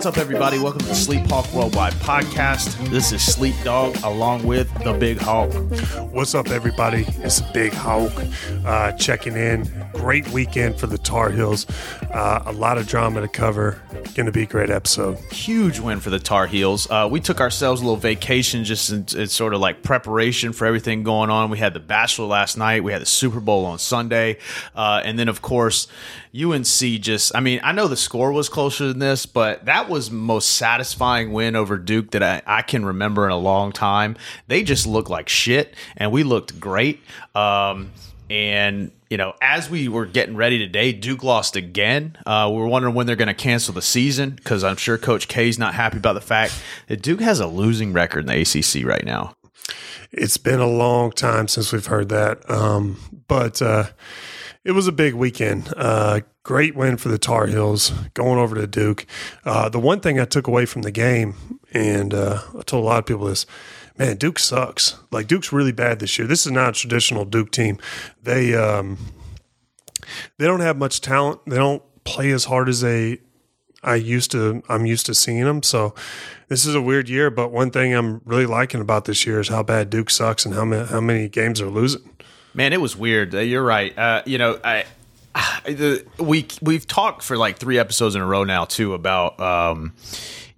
What's up, everybody? Welcome to the Sleep Hawk Worldwide podcast. This is Sleep Dog along with the Big Hawk. What's up, everybody? It's Big Hawk uh, checking in. Great weekend for the Tar Heels. Uh, a lot of drama to cover. Going to be a great episode. Huge win for the Tar Heels. Uh, we took ourselves a little vacation just in, in sort of like preparation for everything going on. We had the Bachelor last night. We had the Super Bowl on Sunday. Uh, and then, of course, UNC just, I mean, I know the score was closer than this, but that was most satisfying win over Duke that I, I can remember in a long time. They just looked like shit, and we looked great. Um, and you know, as we were getting ready today, Duke lost again. Uh, we were wondering when they're going to cancel the season because I'm sure Coach K's not happy about the fact that Duke has a losing record in the ACC right now. It's been a long time since we've heard that, um, but uh, it was a big weekend. Uh, great win for the Tar Heels going over to Duke. Uh, the one thing I took away from the game, and uh, I told a lot of people this man, Duke sucks. Like Duke's really bad this year. This is not a traditional Duke team. They um, they don't have much talent. They don't play as hard as they I used to. I'm used to seeing them. So this is a weird year. But one thing I'm really liking about this year is how bad Duke sucks and how many how many games are losing. Man, it was weird. Uh, you're right. Uh, you know, I the, we we've talked for like three episodes in a row now too about um,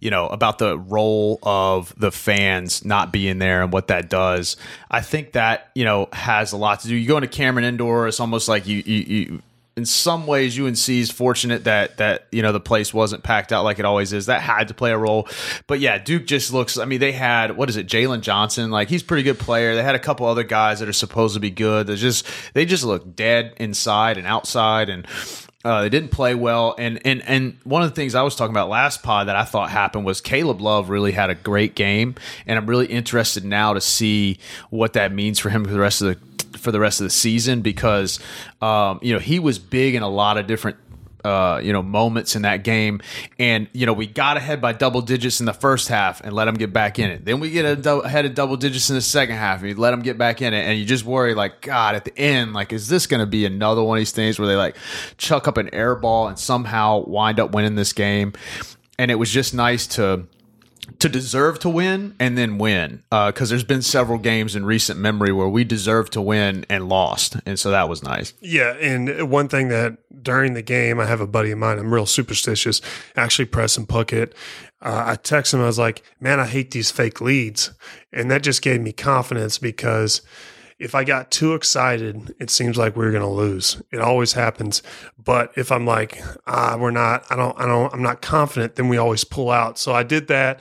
you know, about the role of the fans not being there and what that does. I think that, you know, has a lot to do. You go into Cameron Indoor, it's almost like you, you, you in some ways UNC is fortunate that that you know the place wasn't packed out like it always is. That had to play a role. But yeah, Duke just looks I mean, they had what is it, Jalen Johnson, like he's pretty good player. They had a couple other guys that are supposed to be good. They just they just look dead inside and outside and uh, they didn't play well, and and and one of the things I was talking about last pod that I thought happened was Caleb Love really had a great game, and I'm really interested now to see what that means for him for the rest of the for the rest of the season because um, you know he was big in a lot of different uh, you know moments in that game, and you know we got ahead by double digits in the first half and let them get back in it. Then we get ahead of double digits in the second half and you let them get back in it, and you just worry like God at the end, like is this going to be another one of these things where they like chuck up an air ball and somehow wind up winning this game? And it was just nice to to deserve to win and then win because uh, there's been several games in recent memory where we deserved to win and lost and so that was nice. Yeah and one thing that during the game i have a buddy of mine i'm real superstitious actually Preston Puckett uh, i text him i was like man i hate these fake leads. And that just gave me confidence because if I got too excited, it seems like we're going to lose. It always happens. But if I'm like, ah, we're not, I don't, I don't, I'm not confident, then we always pull out. So I did that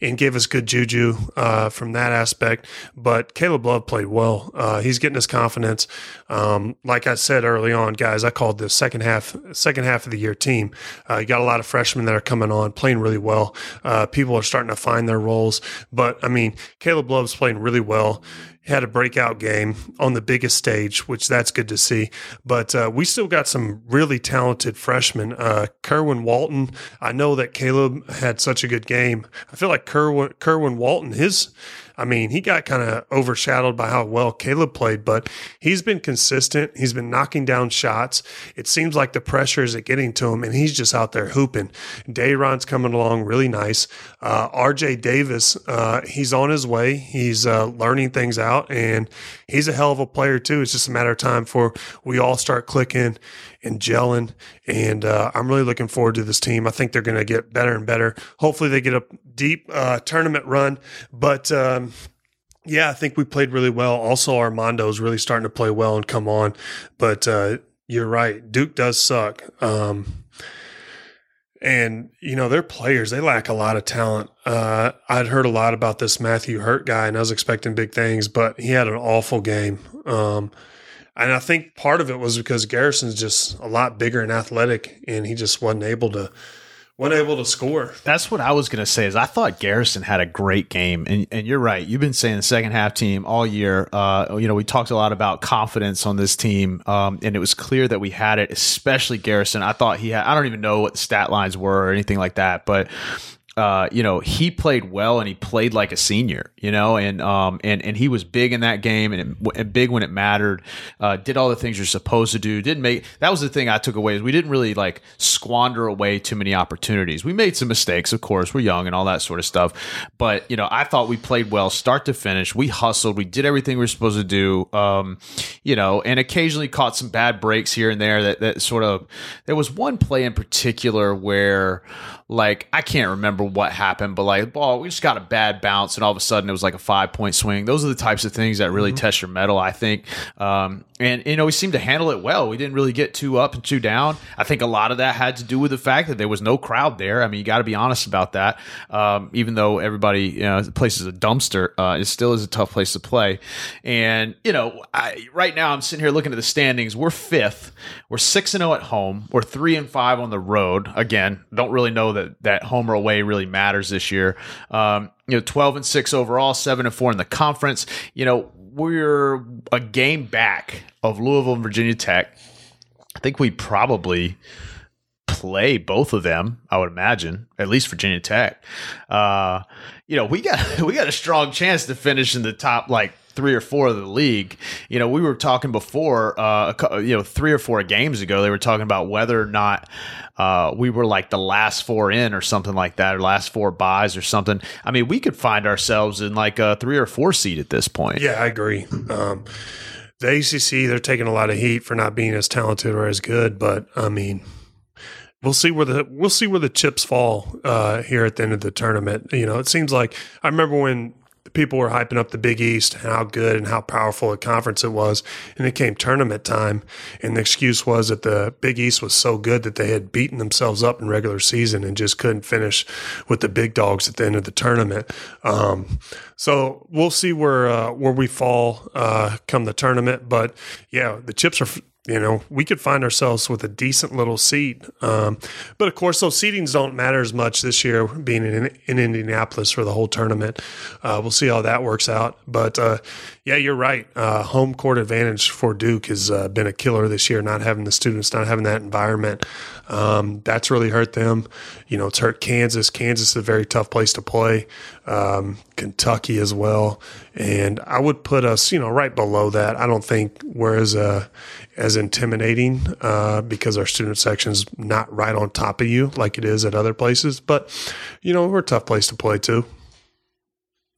and gave us good juju uh, from that aspect. But Caleb Love played well. Uh, he's getting his confidence. Um, like I said early on, guys, I called the second half, second half of the year team. Uh, you got a lot of freshmen that are coming on, playing really well. Uh, people are starting to find their roles. But I mean, Caleb Love's playing really well had a breakout game on the biggest stage, which that's good to see. But uh, we still got some really talented freshmen. Uh, Kerwin Walton, I know that Caleb had such a good game. I feel like Kerwin, Kerwin Walton, his I mean, he got kind of overshadowed by how well Caleb played, but he's been consistent. He's been knocking down shots. It seems like the pressure is getting to him, and he's just out there hooping. Day'Ron's coming along really nice. Uh, RJ Davis, uh, he's on his way. He's uh, learning things out, and he's a hell of a player too. It's just a matter of time before we all start clicking and gelling. And uh, I'm really looking forward to this team. I think they're going to get better and better. Hopefully, they get a deep uh, tournament run. But um, yeah, I think we played really well. Also, Armando is really starting to play well and come on. But uh, you're right, Duke does suck. Um, and you know they're players; they lack a lot of talent. Uh, I'd heard a lot about this Matthew Hurt guy, and I was expecting big things, but he had an awful game. Um, and I think part of it was because Garrison's just a lot bigger and athletic, and he just wasn't able to wasn't able to score. That's what I was going to say. Is I thought Garrison had a great game, and, and you're right. You've been saying the second half team all year. Uh, you know, we talked a lot about confidence on this team, um, and it was clear that we had it, especially Garrison. I thought he had. I don't even know what the stat lines were or anything like that, but uh, you know, he played well and he played like a senior, you know, and um, and and he was big in that game and, it, and big when it mattered. Uh, did all the things you're supposed to do. Didn't make that was the thing I took away is we didn't really like squander away too many opportunities. We made some mistakes, of course. We're young and all that sort of stuff, but you know, I thought we played well, start to finish. We hustled. We did everything we were supposed to do. Um, you know, and occasionally caught some bad breaks here and there. That that sort of there was one play in particular where like I can't remember what happened, but like ball, we just got a bad bounce, and all of a sudden it was like a five point swing. Those are the types of things that really mm-hmm. test your mettle, I think. Um, and you know we seemed to handle it well. We didn't really get too up and too down. I think a lot of that had to do with the fact that there was no crowd there. I mean, you got to be honest about that. Um, even though everybody, you know, the place is a dumpster, uh, it still is a tough place to play. And you know, I, right now I'm sitting here looking at the standings. We're fifth. We're six and zero oh at home. We're three and five on the road. Again, don't really know that that home or away really matters this year. Um, you know, 12 and 6 overall, 7 and 4 in the conference. You know, we're a game back of Louisville and Virginia Tech. I think we probably play both of them. I would imagine, at least Virginia Tech. Uh, you know, we got we got a strong chance to finish in the top like three or four of the league. You know, we were talking before, uh, you know, three or four games ago, they were talking about whether or not uh, we were like the last four in or something like that, or last four buys or something. I mean, we could find ourselves in like a three or four seed at this point. Yeah, I agree. Um, the ACC, they're taking a lot of heat for not being as talented or as good, but I mean, we'll see where the we'll see where the chips fall uh, here at the end of the tournament. You know, it seems like I remember when people were hyping up the Big East and how good and how powerful a conference it was. And it came tournament time, and the excuse was that the Big East was so good that they had beaten themselves up in regular season and just couldn't finish with the big dogs at the end of the tournament. Um, so we'll see where uh, where we fall uh, come the tournament. But yeah, the chips are you know, we could find ourselves with a decent little seat. Um, but of course, those seatings don't matter as much this year, being in, in Indianapolis for the whole tournament. Uh, we'll see how that works out. But uh, yeah, you're right. Uh, home court advantage for Duke has uh, been a killer this year, not having the students, not having that environment. Um, that's really hurt them. You know, it's hurt Kansas. Kansas is a very tough place to play. Um, Kentucky as well. And I would put us, you know, right below that. I don't think we're uh, as intimidating uh, because our student section's not right on top of you like it is at other places. But, you know, we're a tough place to play too.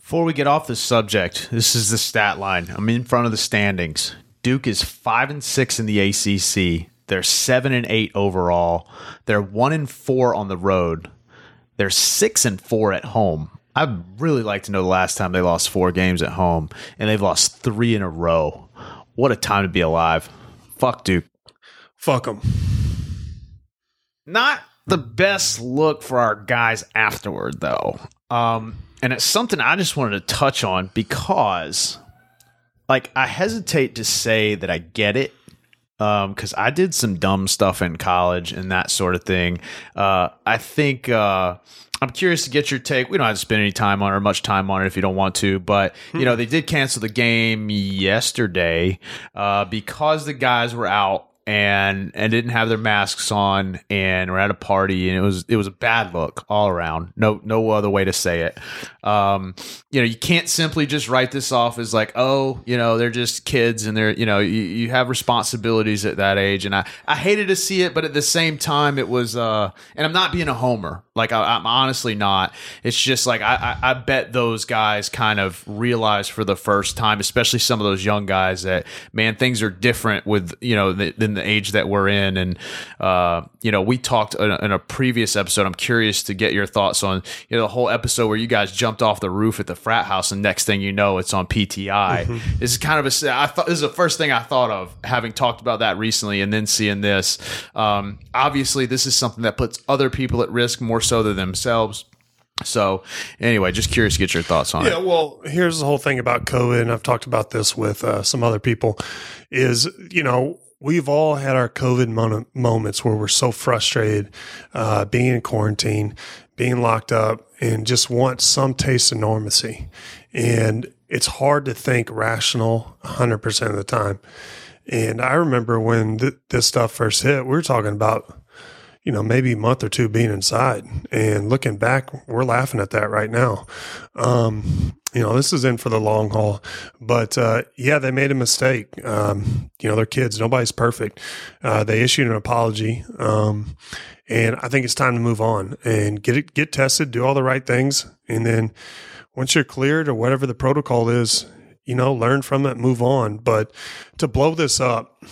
Before we get off the subject, this is the stat line. I'm in front of the standings. Duke is five and six in the ACC. They're seven and eight overall. They're one and four on the road. They're six and four at home. I'd really like to know the last time they lost four games at home, and they've lost three in a row. What a time to be alive. Fuck Duke. Fuck them. Not the best look for our guys afterward, though. Um, and it's something I just wanted to touch on because, like, I hesitate to say that I get it Um, because um, I did some dumb stuff in college and that sort of thing. Uh, I think uh, I'm curious to get your take. We don't have to spend any time on it or much time on it if you don't want to, but you know they did cancel the game yesterday uh, because the guys were out and and didn't have their masks on and were at a party and it was it was a bad look all around. No no other way to say it. Um, you know, you can't simply just write this off as like, oh, you know, they're just kids and they're you know you, you have responsibilities at that age. And I I hated to see it, but at the same time, it was. Uh, and I'm not being a homer. Like I, am honestly not. It's just like I, I I bet those guys kind of realized for the first time, especially some of those young guys, that man things are different with you know than the age that we're in. And, uh, you know, we talked in a, in a, previous episode. I'm curious to get your thoughts on, you know, the whole episode where you guys jumped off the roof at the frat house and next thing you know, it's on PTI. Mm-hmm. This is kind of a, I thought this is the first thing I thought of having talked about that recently and then seeing this. Um, obviously, this is something that puts other people at risk more so than themselves. So, anyway, just curious to get your thoughts on yeah, it. Yeah, well, here's the whole thing about COVID, and I've talked about this with uh, some other people. Is you know we've all had our COVID moments where we're so frustrated, uh, being in quarantine, being locked up, and just want some taste of normalcy. And it's hard to think rational 100% of the time. And I remember when th- this stuff first hit, we were talking about, you know, maybe a month or two being inside. And looking back, we're laughing at that right now. Um, you know, this is in for the long haul. But uh, yeah, they made a mistake. Um, you know, they're kids. Nobody's perfect. Uh, they issued an apology. Um, and I think it's time to move on and get it, get tested, do all the right things. And then once you're cleared or whatever the protocol is, you know, learn from it, move on. But to blow this up,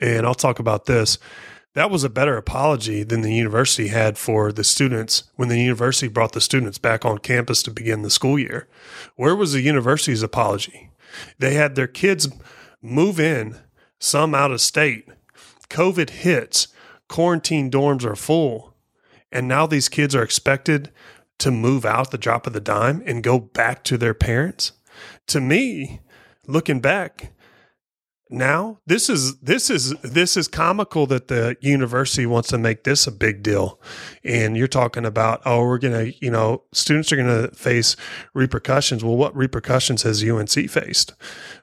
and I'll talk about this that was a better apology than the university had for the students when the university brought the students back on campus to begin the school year. Where was the university's apology? They had their kids move in, some out of state. COVID hits, quarantine dorms are full, and now these kids are expected to move out the drop of the dime and go back to their parents. To me, looking back, now this is this is this is comical that the university wants to make this a big deal. And you're talking about oh we're to you know students are to face repercussions. Well what repercussions has unc faced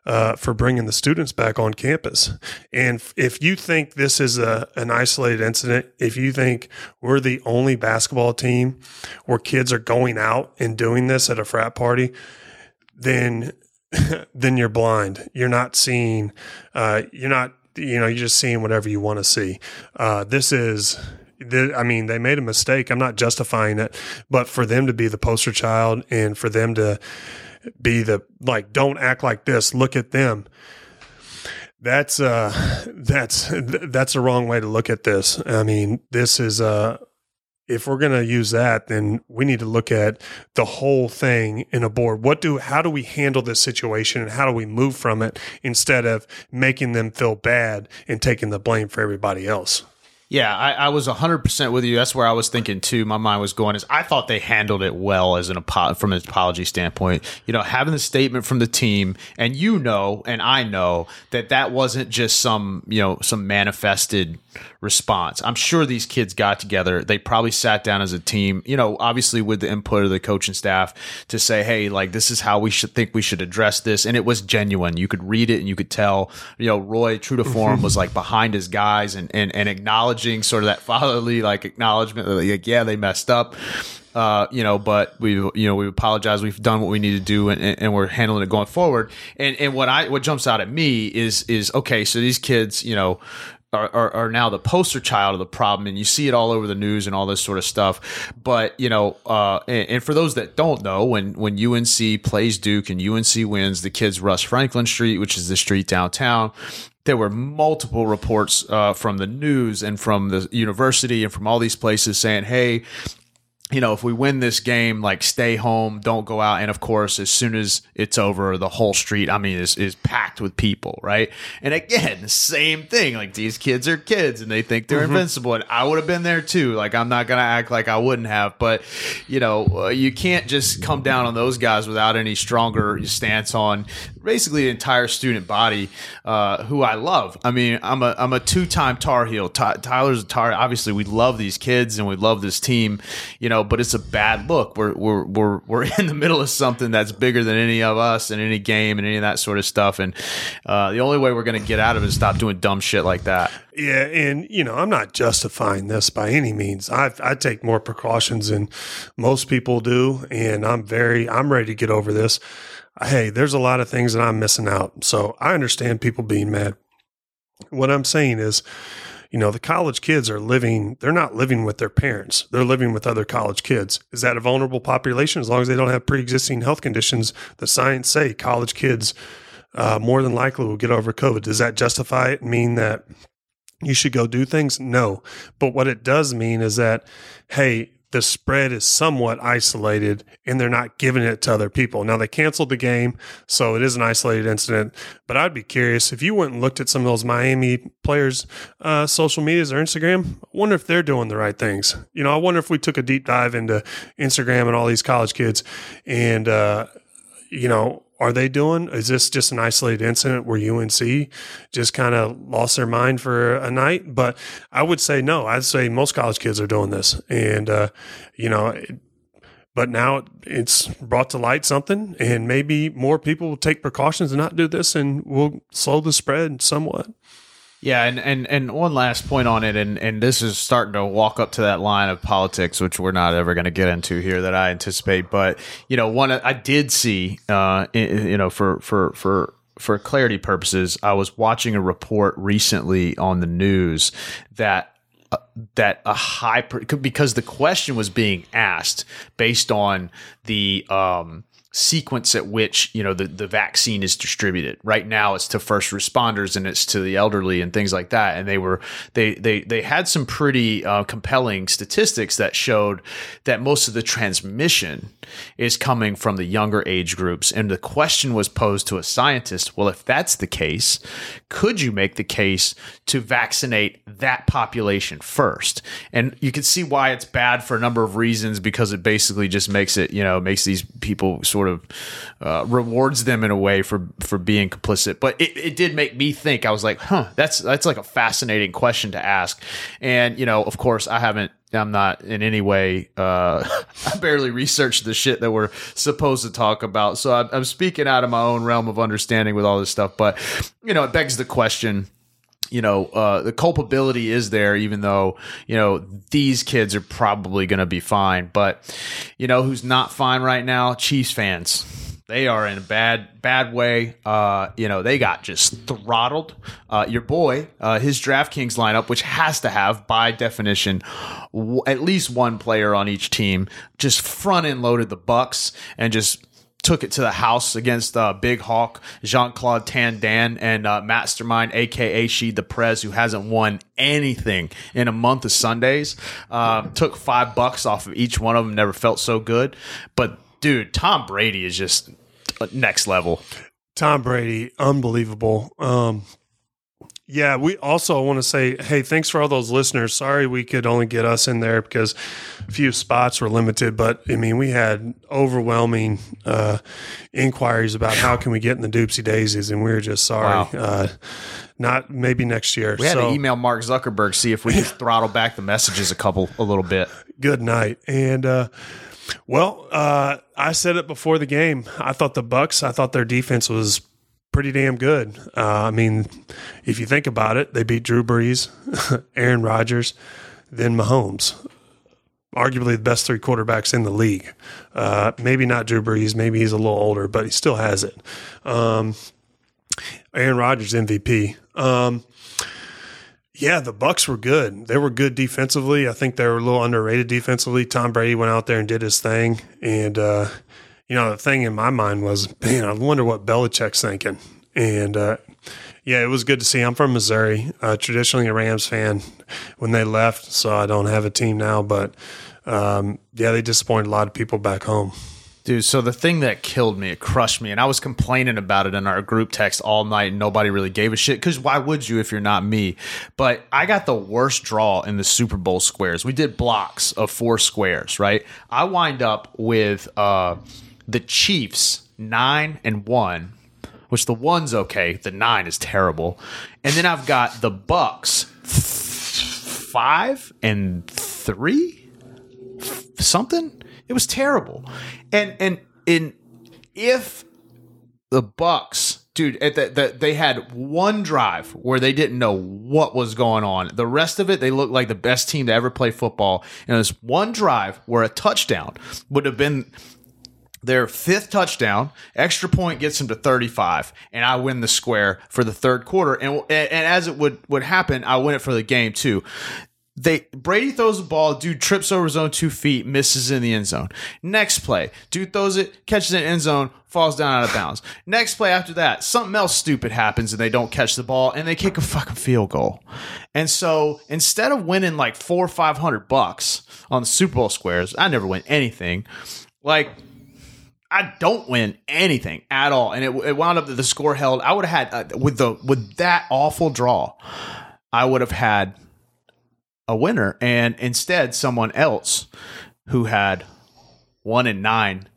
uh, for bringing the students back on campus? And if you think this is a, an isolated incident if you think we're the only basketball team where kids are going out and doing this at a frat party then then you're blind. You're not seeing. Uh, you're not. You know. You're just seeing whatever you want to see. Uh, this is. I mean, they made a mistake. I'm not justifying it, but for them to be the poster child and for them to be the like, don't act like this. Look at them. That's uh, that's that's a wrong way to look at this. I mean, this is uh if we're going to use that, then we need to look at the whole thing in a board. What do, how do we handle this situation and how do we move from it instead of making them feel bad and taking the blame for everybody else? Yeah, I, I was 100% with you. That's where I was thinking too. My mind was going is I thought they handled it well as an apo- from an apology standpoint. You know, having the statement from the team and you know and I know that that wasn't just some, you know, some manifested response. I'm sure these kids got together. They probably sat down as a team, you know, obviously with the input of the coaching staff to say, hey, like this is how we should think we should address this. And it was genuine. You could read it and you could tell, you know, Roy, true to form, mm-hmm. was like behind his guys and, and, and acknowledging sort of that fatherly like acknowledgement like, yeah, they messed up. Uh, you know, but we, you know, we apologize. We've done what we need to do, and, and, we're handling it going forward. And and what I what jumps out at me is is okay. So these kids, you know, are, are, are, now the poster child of the problem, and you see it all over the news and all this sort of stuff. But you know, uh, and, and, for those that don't know, when when UNC plays Duke and UNC wins, the kids rush Franklin Street, which is the street downtown. There were multiple reports uh, from the news and from the university and from all these places saying, "Hey, you know, if we win this game, like stay home, don't go out. And of course, as soon as it's over, the whole street, I mean, is, is packed with people, right? And again, the same thing. Like these kids are kids and they think they're mm-hmm. invincible. And I would have been there too. Like I'm not going to act like I wouldn't have, but you know, uh, you can't just come down on those guys without any stronger stance on basically the entire student body, uh, who I love. I mean, I'm a, I'm a two time Tar Heel. Ty- Tyler's a Tar. Obviously, we love these kids and we love this team, you know, but it's a bad look. We're we're we're we're in the middle of something that's bigger than any of us and any game and any of that sort of stuff. And uh, the only way we're going to get out of it is stop doing dumb shit like that. Yeah, and you know, I'm not justifying this by any means. I I take more precautions than most people do, and I'm very I'm ready to get over this. Hey, there's a lot of things that I'm missing out, so I understand people being mad. What I'm saying is, you know, the college kids are living, they're not living with their parents. They're living with other college kids. Is that a vulnerable population? As long as they don't have pre existing health conditions, the science say college kids uh, more than likely will get over COVID. Does that justify it? Mean that you should go do things? No. But what it does mean is that, hey, the spread is somewhat isolated and they're not giving it to other people. Now they canceled the game, so it is an isolated incident. But I'd be curious if you went and looked at some of those Miami players' uh, social medias or Instagram. I wonder if they're doing the right things. You know, I wonder if we took a deep dive into Instagram and all these college kids, and uh, you know, are they doing? Is this just an isolated incident where UNC just kind of lost their mind for a night? But I would say no. I'd say most college kids are doing this, and uh, you know. but now it's brought to light something, and maybe more people will take precautions and not do this, and we'll slow the spread somewhat. Yeah, and, and and one last point on it, and and this is starting to walk up to that line of politics, which we're not ever going to get into here that I anticipate. But you know, one I did see, uh, you know, for for for for clarity purposes, I was watching a report recently on the news that uh, that a high because the question was being asked based on the um sequence at which you know the, the vaccine is distributed. Right now it's to first responders and it's to the elderly and things like that. And they were they they they had some pretty uh, compelling statistics that showed that most of the transmission is coming from the younger age groups. And the question was posed to a scientist well if that's the case could you make the case to vaccinate that population first? And you can see why it's bad for a number of reasons because it basically just makes it you know makes these people sort sort of uh, rewards them in a way for for being complicit. But it, it did make me think. I was like, huh, that's that's like a fascinating question to ask. And you know, of course, I haven't. I'm not in any way. Uh, I barely researched the shit that we're supposed to talk about, so I'm, I'm speaking out of my own realm of understanding with all this stuff. But you know, it begs the question you know, uh, the culpability is there, even though, you know, these kids are probably going to be fine. But, you know, who's not fine right now? Chiefs fans. They are in a bad, bad way. Uh, you know, they got just throttled. Uh, your boy, uh, his DraftKings lineup, which has to have, by definition, w- at least one player on each team, just front end loaded the Bucks and just took it to the house against uh, Big Hawk, Jean Claude Tandan, and uh, Mastermind, aka She the Prez, who hasn't won anything in a month of Sundays. Uh, took five bucks off of each one of them. Never felt so good. But dude, Tom Brady is just next level. Tom Brady, unbelievable. Um, yeah, we also want to say, hey, thanks for all those listeners. Sorry we could only get us in there because a few spots were limited, but I mean, we had overwhelming uh, inquiries about how can we get in the Doopsie Daisies, and we were just sorry. Wow. Uh, not maybe next year. We had so, to email Mark Zuckerberg see if we could throttle back the messages a couple a little bit. Good night, and uh, well, uh, I said it before the game. I thought the Bucks. I thought their defense was pretty damn good. Uh, I mean, if you think about it, they beat Drew Brees, Aaron Rodgers, then Mahomes. Arguably the best three quarterbacks in the league. Uh, maybe not Drew Brees. Maybe he's a little older, but he still has it. Um, Aaron Rodgers MVP. Um, yeah, the Bucks were good. They were good defensively. I think they were a little underrated defensively. Tom Brady went out there and did his thing, and uh, you know, the thing in my mind was, man, I wonder what Belichick's thinking. And uh, yeah, it was good to see. I'm from Missouri, uh, traditionally a Rams fan when they left, so I don't have a team now. But um, yeah, they disappointed a lot of people back home. Dude, so the thing that killed me, it crushed me, and I was complaining about it in our group text all night, and nobody really gave a shit. Because why would you if you're not me? But I got the worst draw in the Super Bowl squares. We did blocks of four squares, right? I wind up with uh, the Chiefs nine and one, which the one's okay, the nine is terrible, and then I've got the Bucks five and three, something. It was terrible, and and in if the Bucks dude at the, the, they had one drive where they didn't know what was going on. The rest of it they looked like the best team to ever play football. And this one drive where a touchdown would have been their fifth touchdown, extra point gets them to 35, and I win the square for the third quarter. And and as it would would happen, I win it for the game too. They Brady throws the ball, dude trips over his own two feet, misses in the end zone. Next play, dude throws it, catches in end zone, falls down out of bounds. Next play after that, something else stupid happens and they don't catch the ball and they kick a fucking field goal. And so instead of winning like four or five hundred bucks on the Super Bowl squares, I never win anything. Like I don't win anything at all, and it, it wound up that the score held. I would have had uh, with the with that awful draw, I would have had a winner, and instead, someone else who had one and nine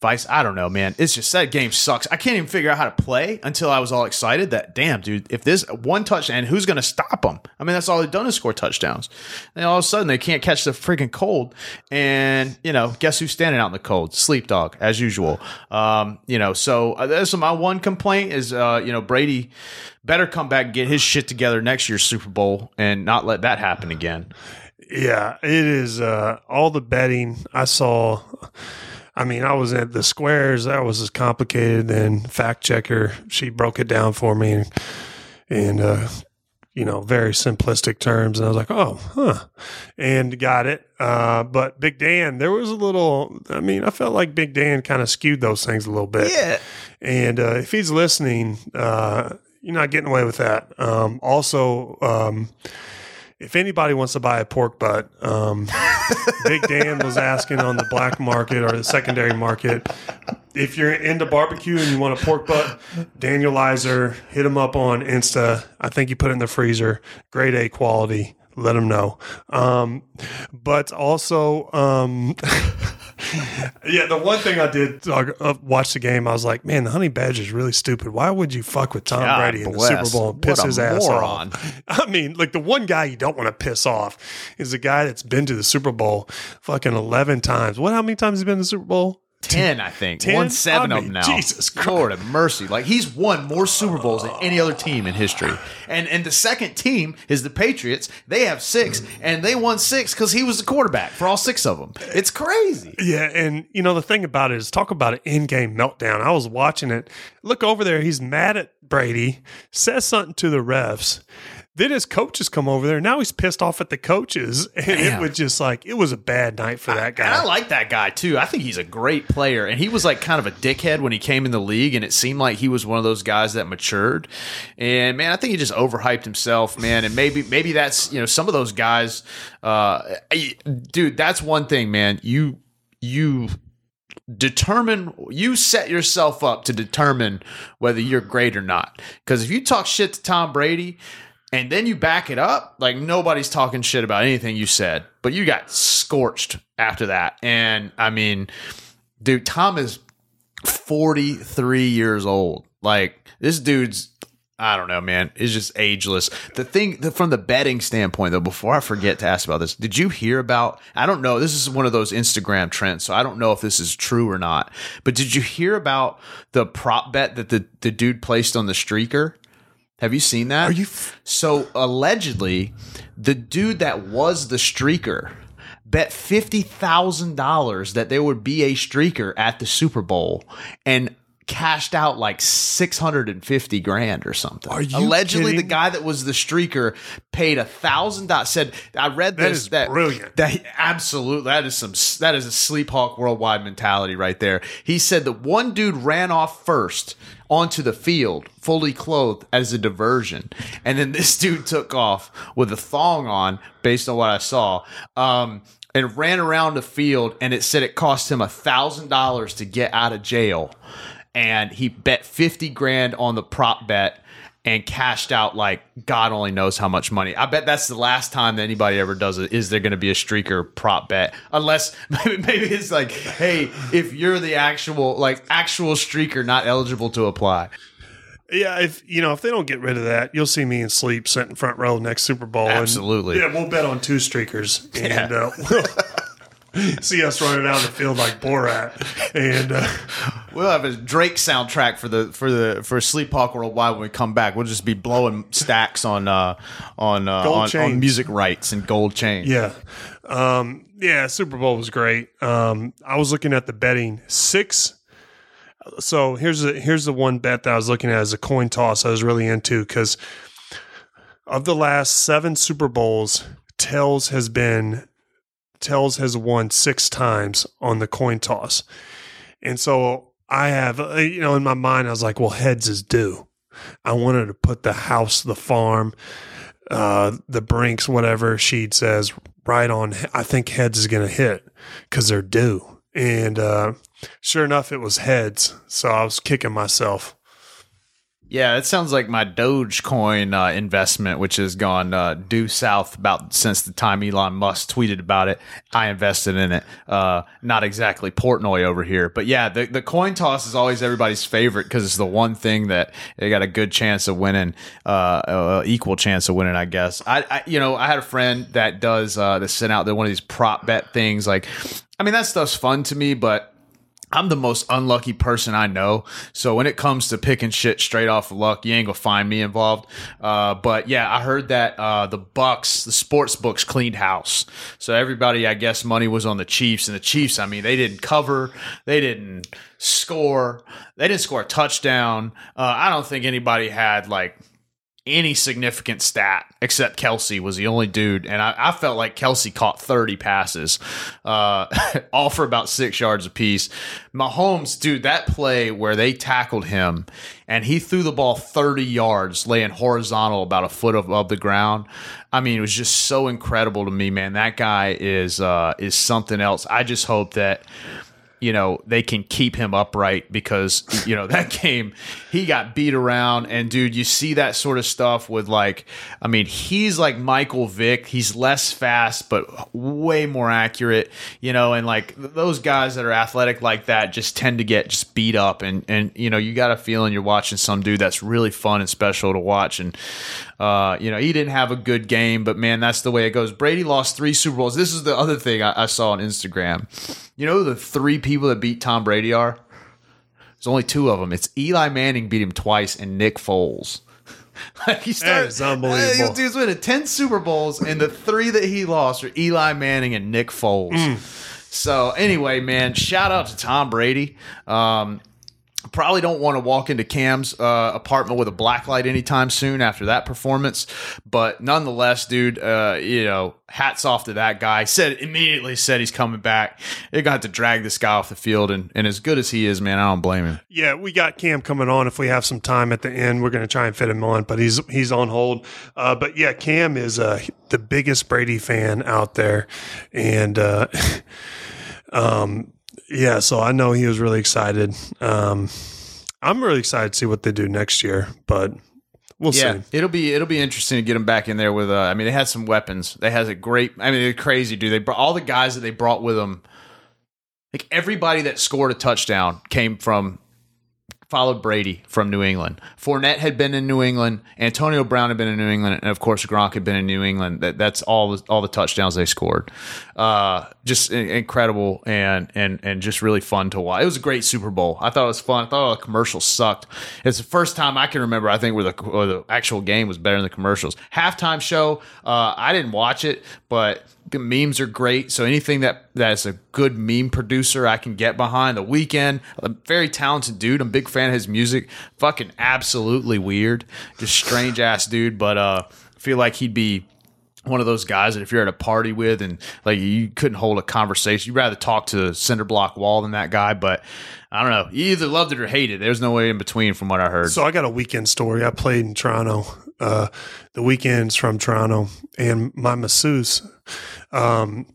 Vice, I don't know, man. It's just that game sucks. I can't even figure out how to play until I was all excited that, damn, dude, if this one touchdown, who's going to stop them? I mean, that's all they've done is score touchdowns. And all of a sudden, they can't catch the freaking cold. And, you know, guess who's standing out in the cold? Sleep dog, as usual. Um, you know, so uh, that's my one complaint is, uh, you know, Brady better come back and get his shit together next year's Super Bowl and not let that happen again. Yeah, it is uh, all the betting I saw. I mean, I was at the squares. That was as complicated. Then fact checker, she broke it down for me, and, and uh, you know, very simplistic terms. And I was like, oh, huh, and got it. Uh, but Big Dan, there was a little. I mean, I felt like Big Dan kind of skewed those things a little bit. Yeah. And uh, if he's listening, uh, you're not getting away with that. Um, also. Um, if anybody wants to buy a pork butt, um, Big Dan was asking on the black market or the secondary market. If you're into barbecue and you want a pork butt, Daniel Iser, hit him up on Insta. I think you put it in the freezer. Grade A quality. Let him know. Um, but also, um, yeah, the one thing I did uh, watch the game, I was like, man, the honey badger is really stupid. Why would you fuck with Tom God Brady in bless. the Super Bowl and piss his ass moron. off? I mean, like the one guy you don't want to piss off is the guy that's been to the Super Bowl fucking 11 times. What, how many times has he been to the Super Bowl? Ten, I think. 10? Won seven I of them now. Jesus Lord have mercy. Like he's won more Super Bowls than any other team in history. And and the second team is the Patriots. They have six, and they won six because he was the quarterback for all six of them. It's crazy. Yeah, and you know the thing about it is talk about an in-game meltdown. I was watching it. Look over there, he's mad at Brady, says something to the refs. Then his coaches come over there. Now he's pissed off at the coaches, and it was just like it was a bad night for that guy. And I like that guy too. I think he's a great player. And he was like kind of a dickhead when he came in the league, and it seemed like he was one of those guys that matured. And man, I think he just overhyped himself, man. And maybe maybe that's you know some of those guys. Uh, dude, that's one thing, man. You you determine you set yourself up to determine whether you're great or not because if you talk shit to tom brady and then you back it up like nobody's talking shit about anything you said but you got scorched after that and i mean dude tom is 43 years old like this dude's I don't know, man. It's just ageless. The thing the, from the betting standpoint, though, before I forget to ask about this, did you hear about? I don't know. This is one of those Instagram trends, so I don't know if this is true or not. But did you hear about the prop bet that the the dude placed on the streaker? Have you seen that? Are you f- so allegedly, the dude that was the streaker bet fifty thousand dollars that there would be a streaker at the Super Bowl, and cashed out like six hundred and fifty grand or something. Are you allegedly the guy that was the streaker paid a thousand dollars? Said I read That this is that brilliant. that absolutely that is some that is a sleep hawk worldwide mentality right there. He said that one dude ran off first onto the field fully clothed as a diversion. And then this dude took off with a thong on based on what i saw um, and ran around the field and it said it cost him a thousand dollars to get out of jail. And he bet 50 grand on the prop bet and cashed out like God only knows how much money. I bet that's the last time that anybody ever does it. Is there going to be a streaker prop bet? Unless maybe, maybe it's like, hey, if you're the actual like actual streaker, not eligible to apply. Yeah, if you know if they don't get rid of that, you'll see me in sleep sitting front row next Super Bowl. and- Absolutely. yeah, we'll bet on two streakers, and uh, we'll see us running down the field like Borat. And uh, We'll have a Drake soundtrack for the for the for Sleep Hawk Worldwide when we come back. We'll just be blowing stacks on uh on uh, on, on music rights and gold chains. yeah, um, yeah, Super Bowl was great. Um, I was looking at the betting six. So here's the here's the one bet that I was looking at as a coin toss. I was really into because of the last seven Super Bowls, Tails has been Tells has won six times on the coin toss, and so I have uh, you know in my mind I was like, well, heads is due. I wanted to put the house, the farm, uh, the Brinks, whatever Sheed says, right on. I think heads is going to hit because they're due. And uh, sure enough, it was heads. So I was kicking myself. Yeah, it sounds like my Dogecoin uh, investment, which has gone uh, due south about since the time Elon Musk tweeted about it. I invested in it. Uh, not exactly Portnoy over here, but yeah, the, the coin toss is always everybody's favorite because it's the one thing that they got a good chance of winning, uh, uh, equal chance of winning, I guess. I, I, you know, I had a friend that does uh, that sent out one of these prop bet things. Like, I mean, that stuff's fun to me, but I'm the most unlucky person I know. So when it comes to picking shit straight off of luck, you ain't gonna find me involved. Uh, but yeah, I heard that uh, the Bucks, the sports books cleaned house. So everybody, I guess, money was on the Chiefs, and the Chiefs. I mean, they didn't cover, they didn't score, they didn't score a touchdown. Uh, I don't think anybody had like any significant stat except Kelce was the only dude, and I, I felt like Kelce caught 30 passes, uh, all for about six yards apiece. Mahomes, dude, that play where they tackled him and he threw the ball 30 yards, laying horizontal about a foot above the ground. I mean, it was just so incredible to me, man. That guy is uh, is something else. I just hope that you know they can keep him upright because you know that game he got beat around and dude you see that sort of stuff with like i mean he's like michael vick he's less fast but way more accurate you know and like those guys that are athletic like that just tend to get just beat up and and you know you got a feeling you're watching some dude that's really fun and special to watch and uh, you know, he didn't have a good game, but man, that's the way it goes. Brady lost three Super Bowls. This is the other thing I, I saw on Instagram. You know, the three people that beat Tom Brady are? There's only two of them. It's Eli Manning beat him twice, and Nick Foles. like he started, That is unbelievable. Uh, dude's winning ten Super Bowls, and the three that he lost are Eli Manning and Nick Foles. Mm. So anyway, man, shout out to Tom Brady. Um, probably don't want to walk into Cam's uh, apartment with a black light anytime soon after that performance. But nonetheless, dude, uh, you know, hats off to that guy. Said immediately said he's coming back. They got to drag this guy off the field, and, and as good as he is, man, I don't blame him. Yeah, we got Cam coming on. If we have some time at the end, we're going to try and fit him on, but he's he's on hold. Uh, but yeah, Cam is uh, the biggest Brady fan out there, and uh, um, yeah, so I know he was really excited. Um, I'm really excited to see what they do next year, but we'll Yeah, see. it'll be it'll be interesting to get him back in there with. Uh, I mean, they had some weapons. They has a great. I mean, they're crazy, dude. They brought all the guys that they brought with them. Like everybody that scored a touchdown came from followed Brady from New England. Fournette had been in New England. Antonio Brown had been in New England, and of course Gronk had been in New England. That that's all the, all the touchdowns they scored. Uh, just incredible and and and just really fun to watch. It was a great Super Bowl. I thought it was fun. I thought all the commercials sucked. It's the first time I can remember. I think where the where the actual game was better than the commercials. Halftime show. Uh, I didn't watch it, but memes are great. So anything that that's a good meme producer I can get behind. The Weeknd, a very talented dude. I'm a big fan of his music. Fucking absolutely weird, just strange ass dude. But uh, I feel like he'd be one of those guys that if you're at a party with and like you couldn't hold a conversation, you'd rather talk to the cinder block wall than that guy. But I don't know. You either loved it or hated it. There's no way in between, from what I heard. So I got a Weeknd story. I played in Toronto. Uh, the Weeknd's from Toronto, and my masseuse, um,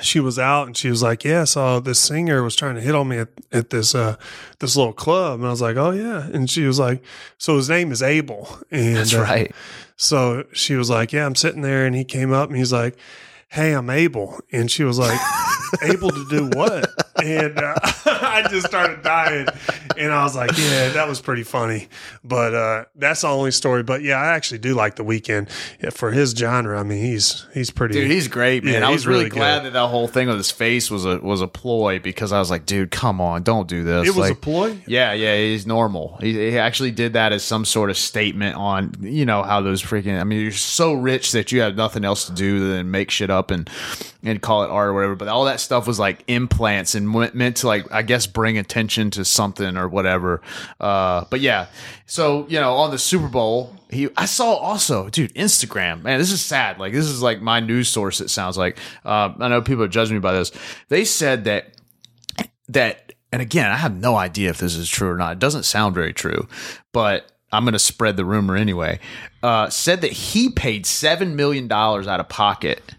she was out and she was like, "Yeah, so this singer was trying to hit on me at, at this uh, this little club," and I was like, "Oh yeah," and she was like, "So his name is Abel," and That's uh, right. So she was like, "Yeah, I'm sitting there," and he came up and he's like, "Hey, I'm Abel," and she was like, "Able to do what?" And uh, I just started dying, and I was like, "Yeah, that was pretty funny." But uh, that's the only story. But yeah, I actually do like the Weeknd yeah, for his genre. I mean, he's he's pretty. Dude, he's great, man. Yeah, I was really, really glad that that whole thing with his face was a was a ploy because I was like, dude, come on, don't do this. it was like, a ploy. Yeah, yeah, he's normal. He, he actually did that as some sort of statement on, you know, how those freaking. I mean, you're so rich that you have nothing else to do than make shit up and and call it art or whatever. But all that stuff was like implants and meant to like, I guess, bring attention to something or whatever. Uh, but yeah, so you know, on the Super Bowl, he I saw also, dude, Instagram. Man, this is sad. Like this is like my news source. It sounds like. Uh, I know people are judging me by this. They said that that and again i have no idea if this is true or not it doesn't sound very true but i'm going to spread the rumor anyway uh, said that he paid $7 million out of pocket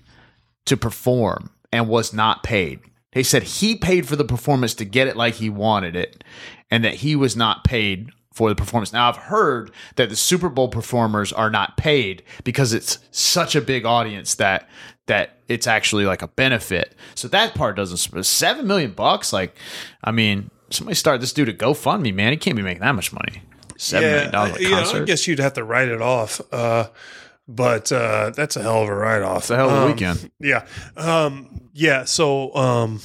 to perform and was not paid he said he paid for the performance to get it like he wanted it and that he was not paid for the performance. Now I've heard that the Super Bowl performers are not paid because it's such a big audience that that it's actually like a benefit. So that part doesn't seven million bucks. Like, I mean, somebody start this dude a GoFundMe, man. He can't be making that much money. Seven million dollars a you know, concert. I guess you'd have to write it off. Uh, but uh, that's a hell of a write off. it's a hell of a Um, weekend. Yeah. Um, yeah. So, um,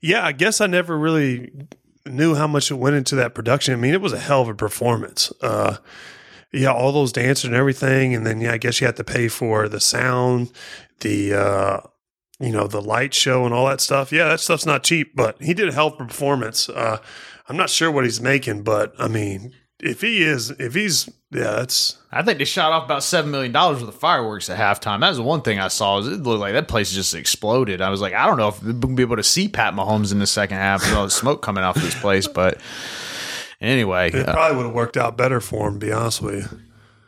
yeah, I guess I never really knew how much it went into that production. I mean, it was a hell of a performance. Uh, yeah, all those dancers and everything. And then, yeah, I guess you had to pay for the sound, the, uh, you know, the light show and all that stuff. Yeah, that stuff's not cheap, but he did a hell of a performance. Uh, I'm not sure what he's making, but I mean, if he is, if he's, yeah, that's, I think they shot off about seven million dollars worth of fireworks at halftime. That was the one thing I saw. Is it looked like that place just exploded. I was like, I don't know if we're gonna be able to see Pat Mahomes in the second half with all the smoke coming off this place. But anyway, it uh, probably would have worked out better for him, to be honest with you.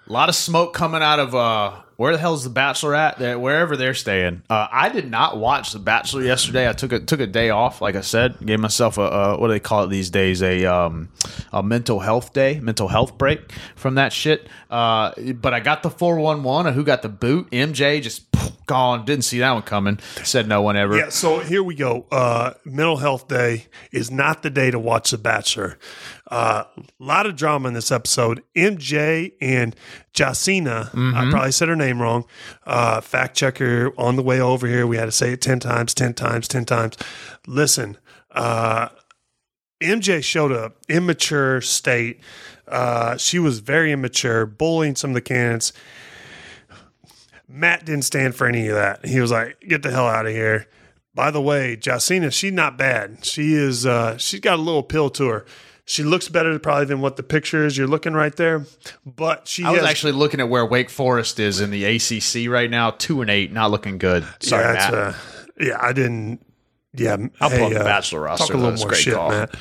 a lot of smoke coming out of uh, where the hell's the Bachelor at? They're, wherever they're staying. Uh, I did not watch the Bachelor yesterday. I took a took a day off. Like I said, gave myself a, a what do they call it these days? A um, a mental health day, mental health break from that shit. Uh, but I got the four one one. Who got the boot? MJ just gone. Didn't see that one coming. Said no one ever. Yeah, so here we go. Uh, Mental Health Day is not the day to watch The Bachelor. A uh, lot of drama in this episode. MJ and Jacina, I probably said her name wrong. Uh, fact checker on the way over here. We had to say it 10 times, 10 times, 10 times. Listen, uh, MJ showed a immature state. Uh, she was very immature, bullying some of the candidates. Matt didn't stand for any of that. He was like, "Get the hell out of here." By the way, Jacina, she's not bad. She is. Uh, she's got a little pill to her. She looks better probably than what the picture is. You're looking right there, but she I was has, actually looking at where Wake Forest is in the ACC right now, two and eight, not looking good. Sorry, yeah, Matt. uh, yeah, I didn't. Yeah, I'll hey, up the uh, Bachelor roster, Talk a though. little It's more shit, call. Matt.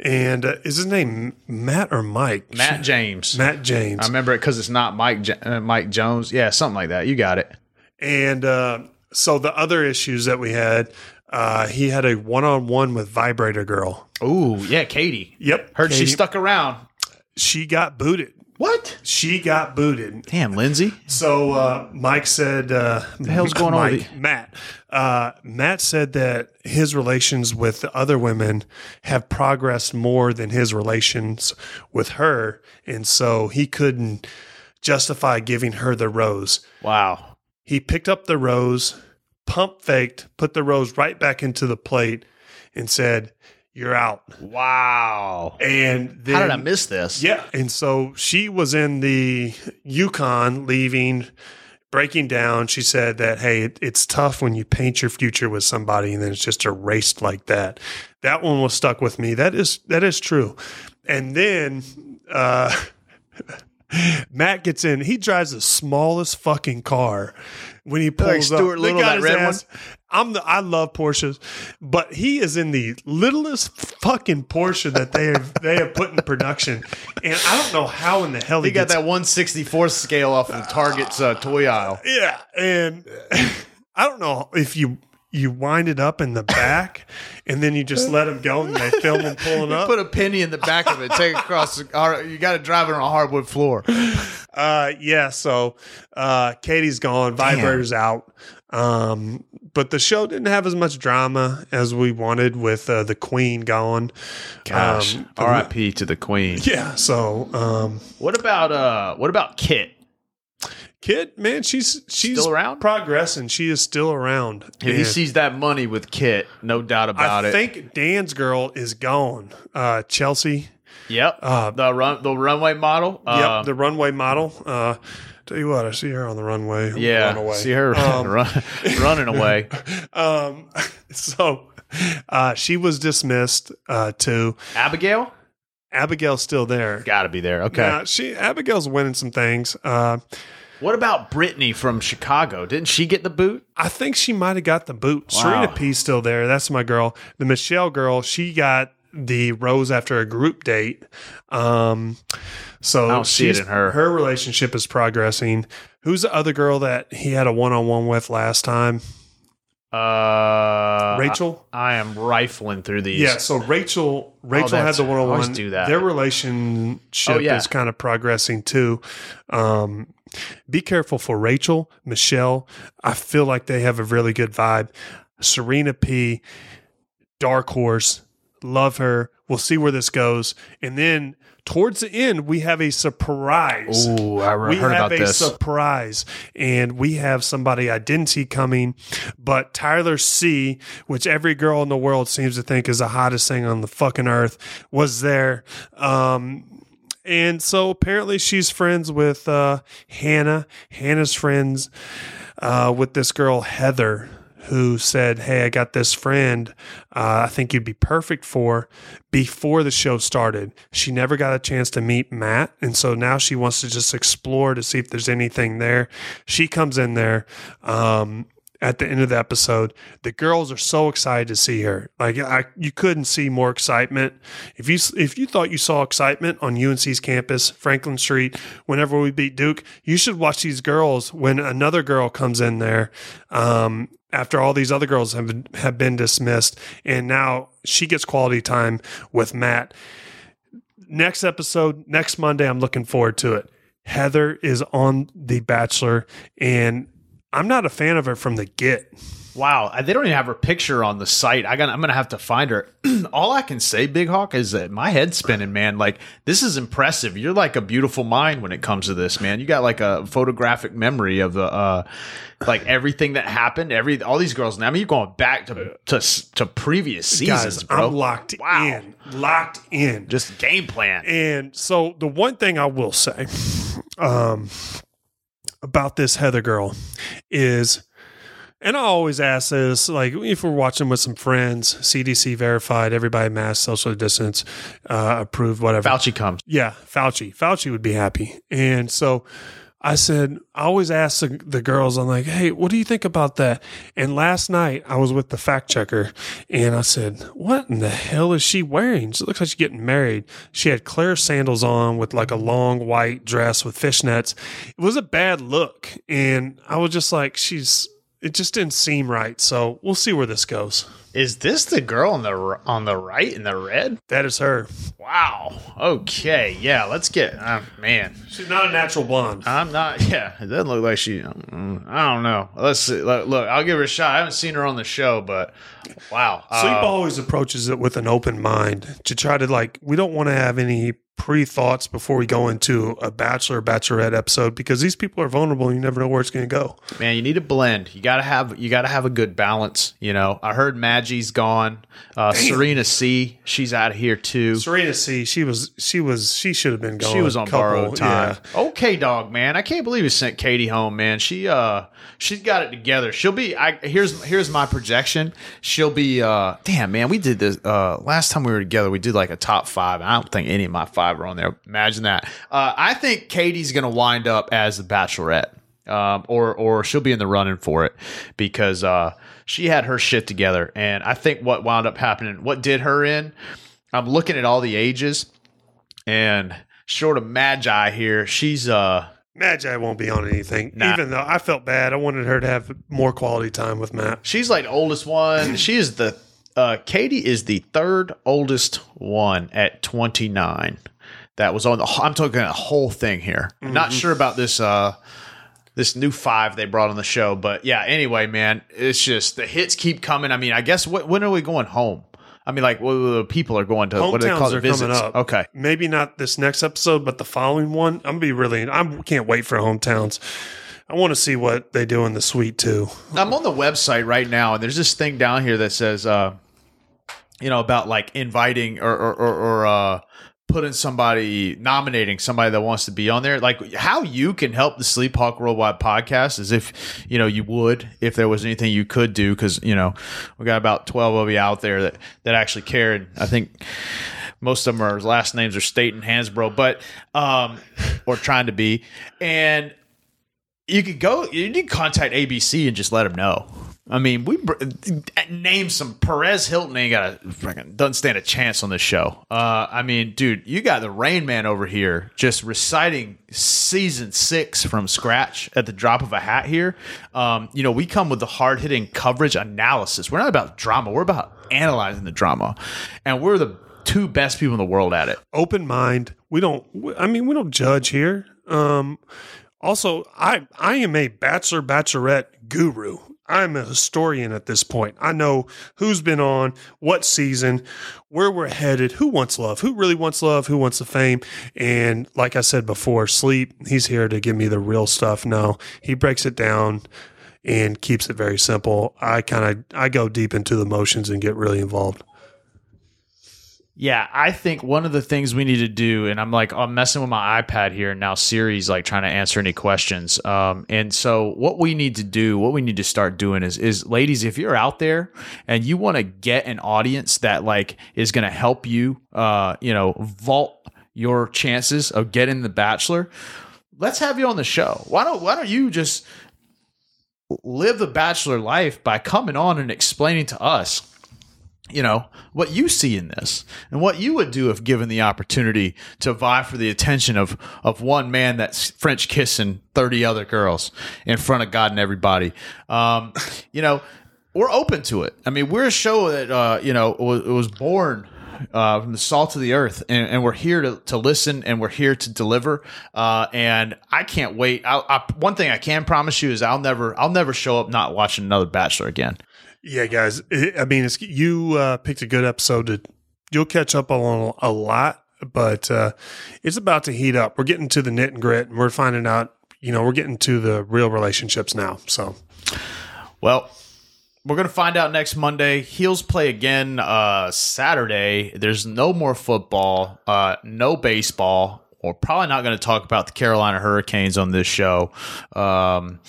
And uh, is his name Matt or Mike? Matt James. Matt James. I remember it because it's not Mike J- uh, Mike Jones. Yeah, something like that. You got it. And uh, so the other issues that we had, uh, he had a one on one with Vibrator Girl. Ooh, yeah, Katie. Yep. Heard she stuck around. She got booted. What? She got booted. Damn, Lindsay. So uh, Mike said, uh, "The hell's going on with Mike, Matt, uh, Matt said that his relations with the other women have progressed more than his relations with her, and so he couldn't justify giving her the rose. Wow. He picked up the rose, pump faked, put the rose right back into the plate, and said, "You're out." Wow. And then, How did I miss this? Yeah. And so she was in the Yukon leaving, breaking down. She said that, hey, it, it's tough when you paint your future with somebody and then it's just erased like that. That one was stuck with me. That is that is true. And then uh Matt gets in. He drives the smallest fucking car when he pulls up. Stuart They Little, got that red ass- I'm the I love Porsches, but he is in the littlest fucking Porsche that they have they have put in production, and I don't know how in the hell he, He got that 164th scale off of Target's uh, toy aisle. Yeah, and I don't know if you you wind it up in the back, and then you just let him go, and they film him pulling up. Put a penny in the back of it. Take it across. The, you got to drive it on a hardwood floor. Uh, yeah, so uh, Katie's gone, Vibrator's out. Um, but the show didn't have as much drama as we wanted with uh, the Queen gone. Gosh. Um, R.I.P. to the Queen. Yeah, so um, What about uh? What about Kit? Kid, man, she's she's Still around? progressing. She is still around. If he And sees that money with Kit, no doubt about it. I it. think Dan's girl is gone. Uh, Chelsea. yep. uh, the run, the runway model. Yep, Uh, the runway model. Uh, tell you what, I see her on the runway. Yeah. See her Um, run, running away. um, so uh, she was dismissed uh, too. Abigail Abigail's still there. got to be there. Okay. She Abigail's winning some things. Uh, What about Brittany from Chicago? Didn't she get the boot? I think she might have got the boot. Wow. Serena P's still there. That's my girl. The Michelle girl, she got the rose after a group date. Um, so I don't see it she's- in her. Her relationship is progressing. Who's the other girl that he had a one on one with last time? Uh, Rachel. I am rifling through these. Yeah, so Rachel Rachel had that's- the one on one. do that. Their relationship Oh, yeah. is kind of progressing too. Um, be careful for Rachel, Michelle. I feel like they have a really good vibe. Serena P, dark horse, love her. We'll see where this goes. And then towards the end, we have a surprise Oh, I re- we heard have about a this. surprise and we have somebody I didn't see coming, but Tyler C, which every girl in the world seems to think is the hottest thing on the fucking earth, was there. Um, and so apparently she's friends with uh, Hannah. Hannah's friends uh, with this girl Heather, who said, "Hey, I got this friend. Uh, I think you'd be perfect for." Before the show started, she never got a chance to meet Matt, and so now she wants to just explore to see if there's anything there. She comes in there. Um, at the end of the episode, the girls are so excited to see her. Like I, you couldn't see more excitement. If you if you thought you saw excitement on UNC's campus, Franklin Street, whenever we beat Duke, you should watch these girls when another girl comes in there. Um, after all these other girls have been, have been dismissed, and now she gets quality time with Matt. Next episode, next Monday, I'm looking forward to it. Heather is on The Bachelor, and I'm not a fan of her from the get. Wow, they don't even have her picture on the site. I got. I'm gonna have to find her. All I can say, Big Hawk, is that my head's spinning, man. Like this is impressive. You're like a beautiful mind when it comes to this, man. You got like a photographic memory of the, uh, like everything that happened. Every all these girls. Now, I mean, you're going back to to to previous seasons, Guys, bro. I'm locked Wow. in. Locked in. Just game plan. And so the one thing I will say um, about this Heather girl is, and I always ask this, like if we're watching with some friends, CDC verified, everybody mask, social distance, uh, approved, whatever. Fauci comes. Yeah, Fauci. Fauci would be happy. And so I said, I always ask the, the girls, I'm like, hey, what do you think about that? And last night I was with the fact checker and I said, what in the hell is she wearing? She looks like she's getting married. She had Claire sandals on with like a long white dress with fishnets. It was a bad look. And I was just like, she's, it just didn't seem right. So we'll see where this goes. Is this the girl on the on the right in the red? That is her. Wow. Okay. Yeah. Let's get. Uh, man, She's not a natural blonde. I'm not. Yeah, it doesn't look like she. mm, I don't know. Let's see. Look, look, I'll give her a shot. I haven't seen her on the show, but wow. Sleep Uh, always approaches it with an open mind to try to like we don't want to have any pre thoughts before we go into a bachelor or bachelorette episode because these people are vulnerable and you never know where it's going to go. man, you need a blend. You gotta have. You gotta have a good balance. You know. I heard Maggie's gone. Uh, Serena C. She's out of here too. Serena C, she was she was she should have been gone. She was on Couple, borrowed time. yeah. Okay, dog, man. I can't believe you sent Katie home, man. She uh she's got it together. She'll be I here's here's my projection. She'll be uh damn man, we did this uh last time we were together, we did like a top five. I don't think any of my five are on there. Imagine that. Uh I think Katie's gonna wind up as the bachelorette. Um, or or she'll be in the running for it because uh, she had her shit together, and I think what wound up happening, what did her in. I'm looking at all the ages, and short of Magi here, she's uh Magi won't be on anything. Nah. Even though I felt bad, I wanted her to have more quality time with Matt. she's like the oldest one. she is the uh Katie is the third oldest one at 29. That was on the I'm talking a whole thing here. Not sure about this uh this new five they brought on the show, but yeah, anyway, man, it's just the hits keep coming. I mean, I guess what when are we going home? I mean, like, well, the people are going to what do they call Hometowns it? are Visits. coming up. Okay, Maybe not this next episode, but the following one. I'm gonna be really. I can't wait for hometowns. I want to see what they do in the suite too. I'm on the website right now, and there's this thing down here that says, uh, you know, about like inviting or or, or, or uh, putting somebody, nominating somebody that wants to be on there. Like how you can help the Sleep Hawk Worldwide podcast is if you know you would, if there was anything you could do, because you know we got about twelve of you out there that that actually care, and I think most of them are last names are State and Hansbro, but um, or trying to be, and you could go, you need contact ABC and just let them know. I mean, we br- name some Perez Hilton ain't got a freaking doesn't stand a chance on this show. Uh, I mean, dude, you got the Rain Man over here just reciting season six from scratch at the drop of a hat here. Um, you know, we come with the hard hitting coverage analysis. We're not about drama. We're about analyzing the drama, and we're the two best people in the world at it. Open mind. We don't. I mean, we don't judge here. Um, also, I I am a bachelor bachelorette guru. I'm a historian at this point. I know who's been on, what season, where we're headed, who wants love, who really wants love, who wants the fame. And like I said before, sleep, he's here to give me the real stuff. No, he breaks it down and keeps it very simple. I kind of I go deep into the emotions and get really involved. Yeah, I think one of the things we need to do, and I'm like, I'm messing with my iPad here and now Siri's like trying to answer any questions. Um, and so what we need to do, what we need to start doing is, is ladies, if you're out there and you want to get an audience that like is going to help you, uh, you know, vault your chances of getting the Bachelor, let's have you on the show. Why don't Why don't you just live the Bachelor life by coming on and explaining to us you know what you see in this and what you would do if given the opportunity to vie for the attention of of one man that's french kissing 30 other girls in front of god and everybody um, you know we're open to it i mean we're a show that uh, you know was, was born uh, from the salt of the earth, and, and, we're here to, to listen and we're here to deliver. Uh, and I can't wait. I, I, one thing I can promise you is I'll never I'll never show up not watching another Bachelor again. Yeah, guys. I mean, it's, you uh, picked a good episode. To, you'll catch up on a lot, but uh, it's about to heat up. We're getting to the knit and grit, and we're finding out. You know, we're getting to the real relationships now. So, well, we're gonna find out next Monday. Heels play again uh, Saturday. There's no more football, uh, no baseball. We're probably not going to talk about the Carolina Hurricanes on this show. Um,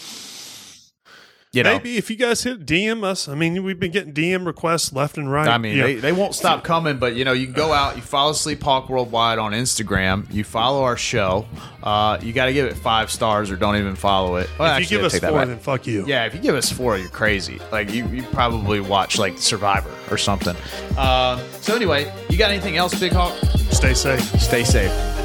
you know, maybe if you guys hit DM us, I mean, we've been getting DM requests left and right. I mean, they, they won't stop coming, but you know, you can go out, you follow Sleep Hawk Worldwide on Instagram, you follow our show. Uh, you got to give it five stars or don't even follow it. Well, if actually, you give us four, then fuck you. Yeah, if you give us four, you're crazy. Like you, you probably watch like Survivor or something. Uh, so anyway, you got anything else, Big Hawk? Stay safe. Stay safe.